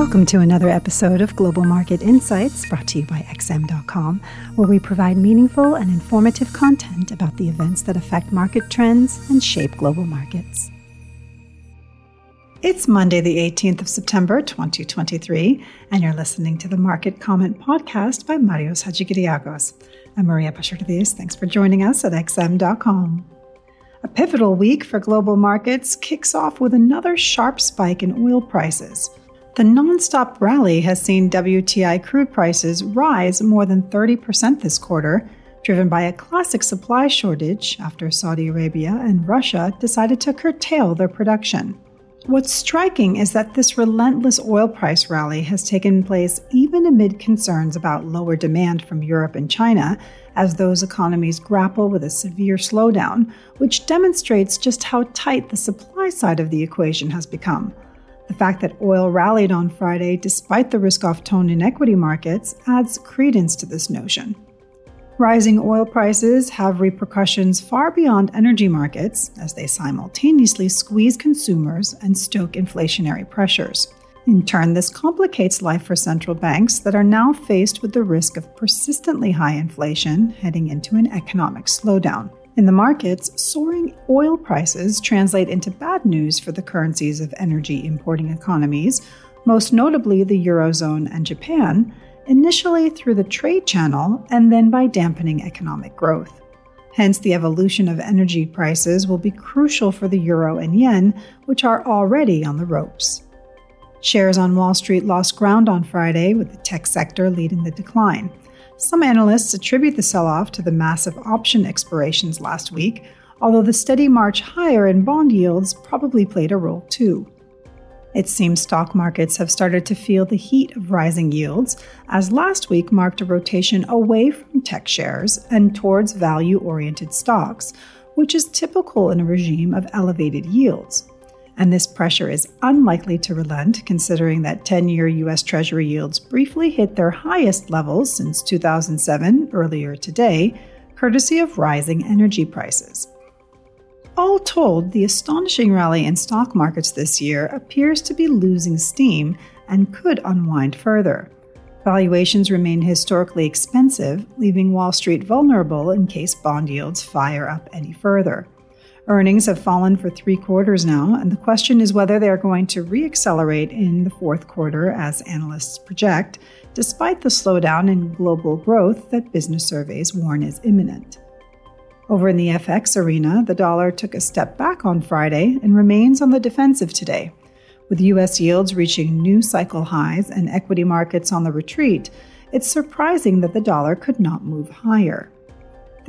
Welcome to another episode of Global Market Insights brought to you by XM.com, where we provide meaningful and informative content about the events that affect market trends and shape global markets. It's Monday, the 18th of September, 2023, and you're listening to the Market Comment Podcast by Marios Hadjikyriacos. I'm Maria Pachordis. Thanks for joining us at XM.com. A pivotal week for global markets kicks off with another sharp spike in oil prices. The nonstop rally has seen WTI crude prices rise more than 30% this quarter, driven by a classic supply shortage after Saudi Arabia and Russia decided to curtail their production. What's striking is that this relentless oil price rally has taken place even amid concerns about lower demand from Europe and China, as those economies grapple with a severe slowdown, which demonstrates just how tight the supply side of the equation has become. The fact that oil rallied on Friday despite the risk off tone in equity markets adds credence to this notion. Rising oil prices have repercussions far beyond energy markets as they simultaneously squeeze consumers and stoke inflationary pressures. In turn, this complicates life for central banks that are now faced with the risk of persistently high inflation heading into an economic slowdown. In the markets, soaring oil prices translate into bad news for the currencies of energy importing economies, most notably the Eurozone and Japan, initially through the trade channel and then by dampening economic growth. Hence, the evolution of energy prices will be crucial for the euro and yen, which are already on the ropes. Shares on Wall Street lost ground on Friday, with the tech sector leading the decline. Some analysts attribute the sell off to the massive option expirations last week, although the steady march higher in bond yields probably played a role too. It seems stock markets have started to feel the heat of rising yields, as last week marked a rotation away from tech shares and towards value oriented stocks, which is typical in a regime of elevated yields and this pressure is unlikely to relent considering that 10 year US Treasury yields briefly hit their highest levels since 2007 earlier today, courtesy of rising energy prices. All told, the astonishing rally in stock markets this year appears to be losing steam and could unwind further. Valuations remain historically expensive, leaving Wall Street vulnerable in case bond yields fire up any further. Earnings have fallen for three quarters now, and the question is whether they are going to reaccelerate in the fourth quarter as analysts project, despite the slowdown in global growth that business surveys warn is imminent. Over in the FX arena, the dollar took a step back on Friday and remains on the defensive today. With US yields reaching new cycle highs and equity markets on the retreat, it's surprising that the dollar could not move higher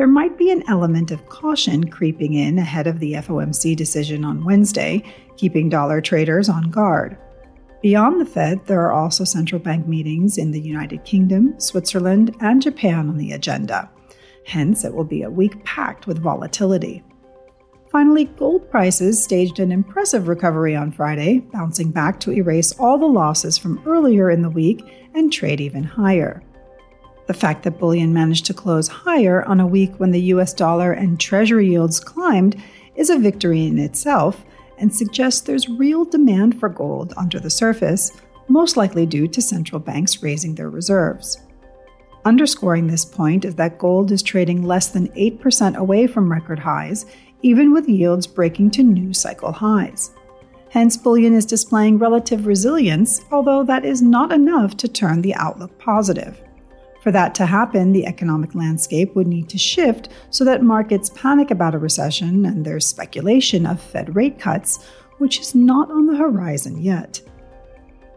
there might be an element of caution creeping in ahead of the FOMC decision on Wednesday, keeping dollar traders on guard. Beyond the Fed, there are also central bank meetings in the United Kingdom, Switzerland, and Japan on the agenda. Hence, it will be a week packed with volatility. Finally, gold prices staged an impressive recovery on Friday, bouncing back to erase all the losses from earlier in the week and trade even higher. The fact that bullion managed to close higher on a week when the US dollar and treasury yields climbed is a victory in itself and suggests there's real demand for gold under the surface, most likely due to central banks raising their reserves. Underscoring this point is that gold is trading less than 8% away from record highs, even with yields breaking to new cycle highs. Hence, bullion is displaying relative resilience, although that is not enough to turn the outlook positive. For that to happen, the economic landscape would need to shift so that markets panic about a recession and there's speculation of Fed rate cuts, which is not on the horizon yet.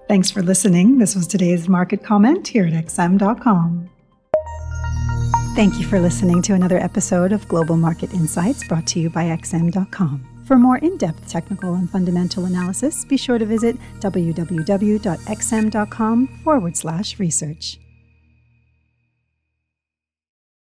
Thanks for listening. This was today's market comment here at XM.com. Thank you for listening to another episode of Global Market Insights brought to you by XM.com. For more in depth technical and fundamental analysis, be sure to visit www.xm.com forward slash research.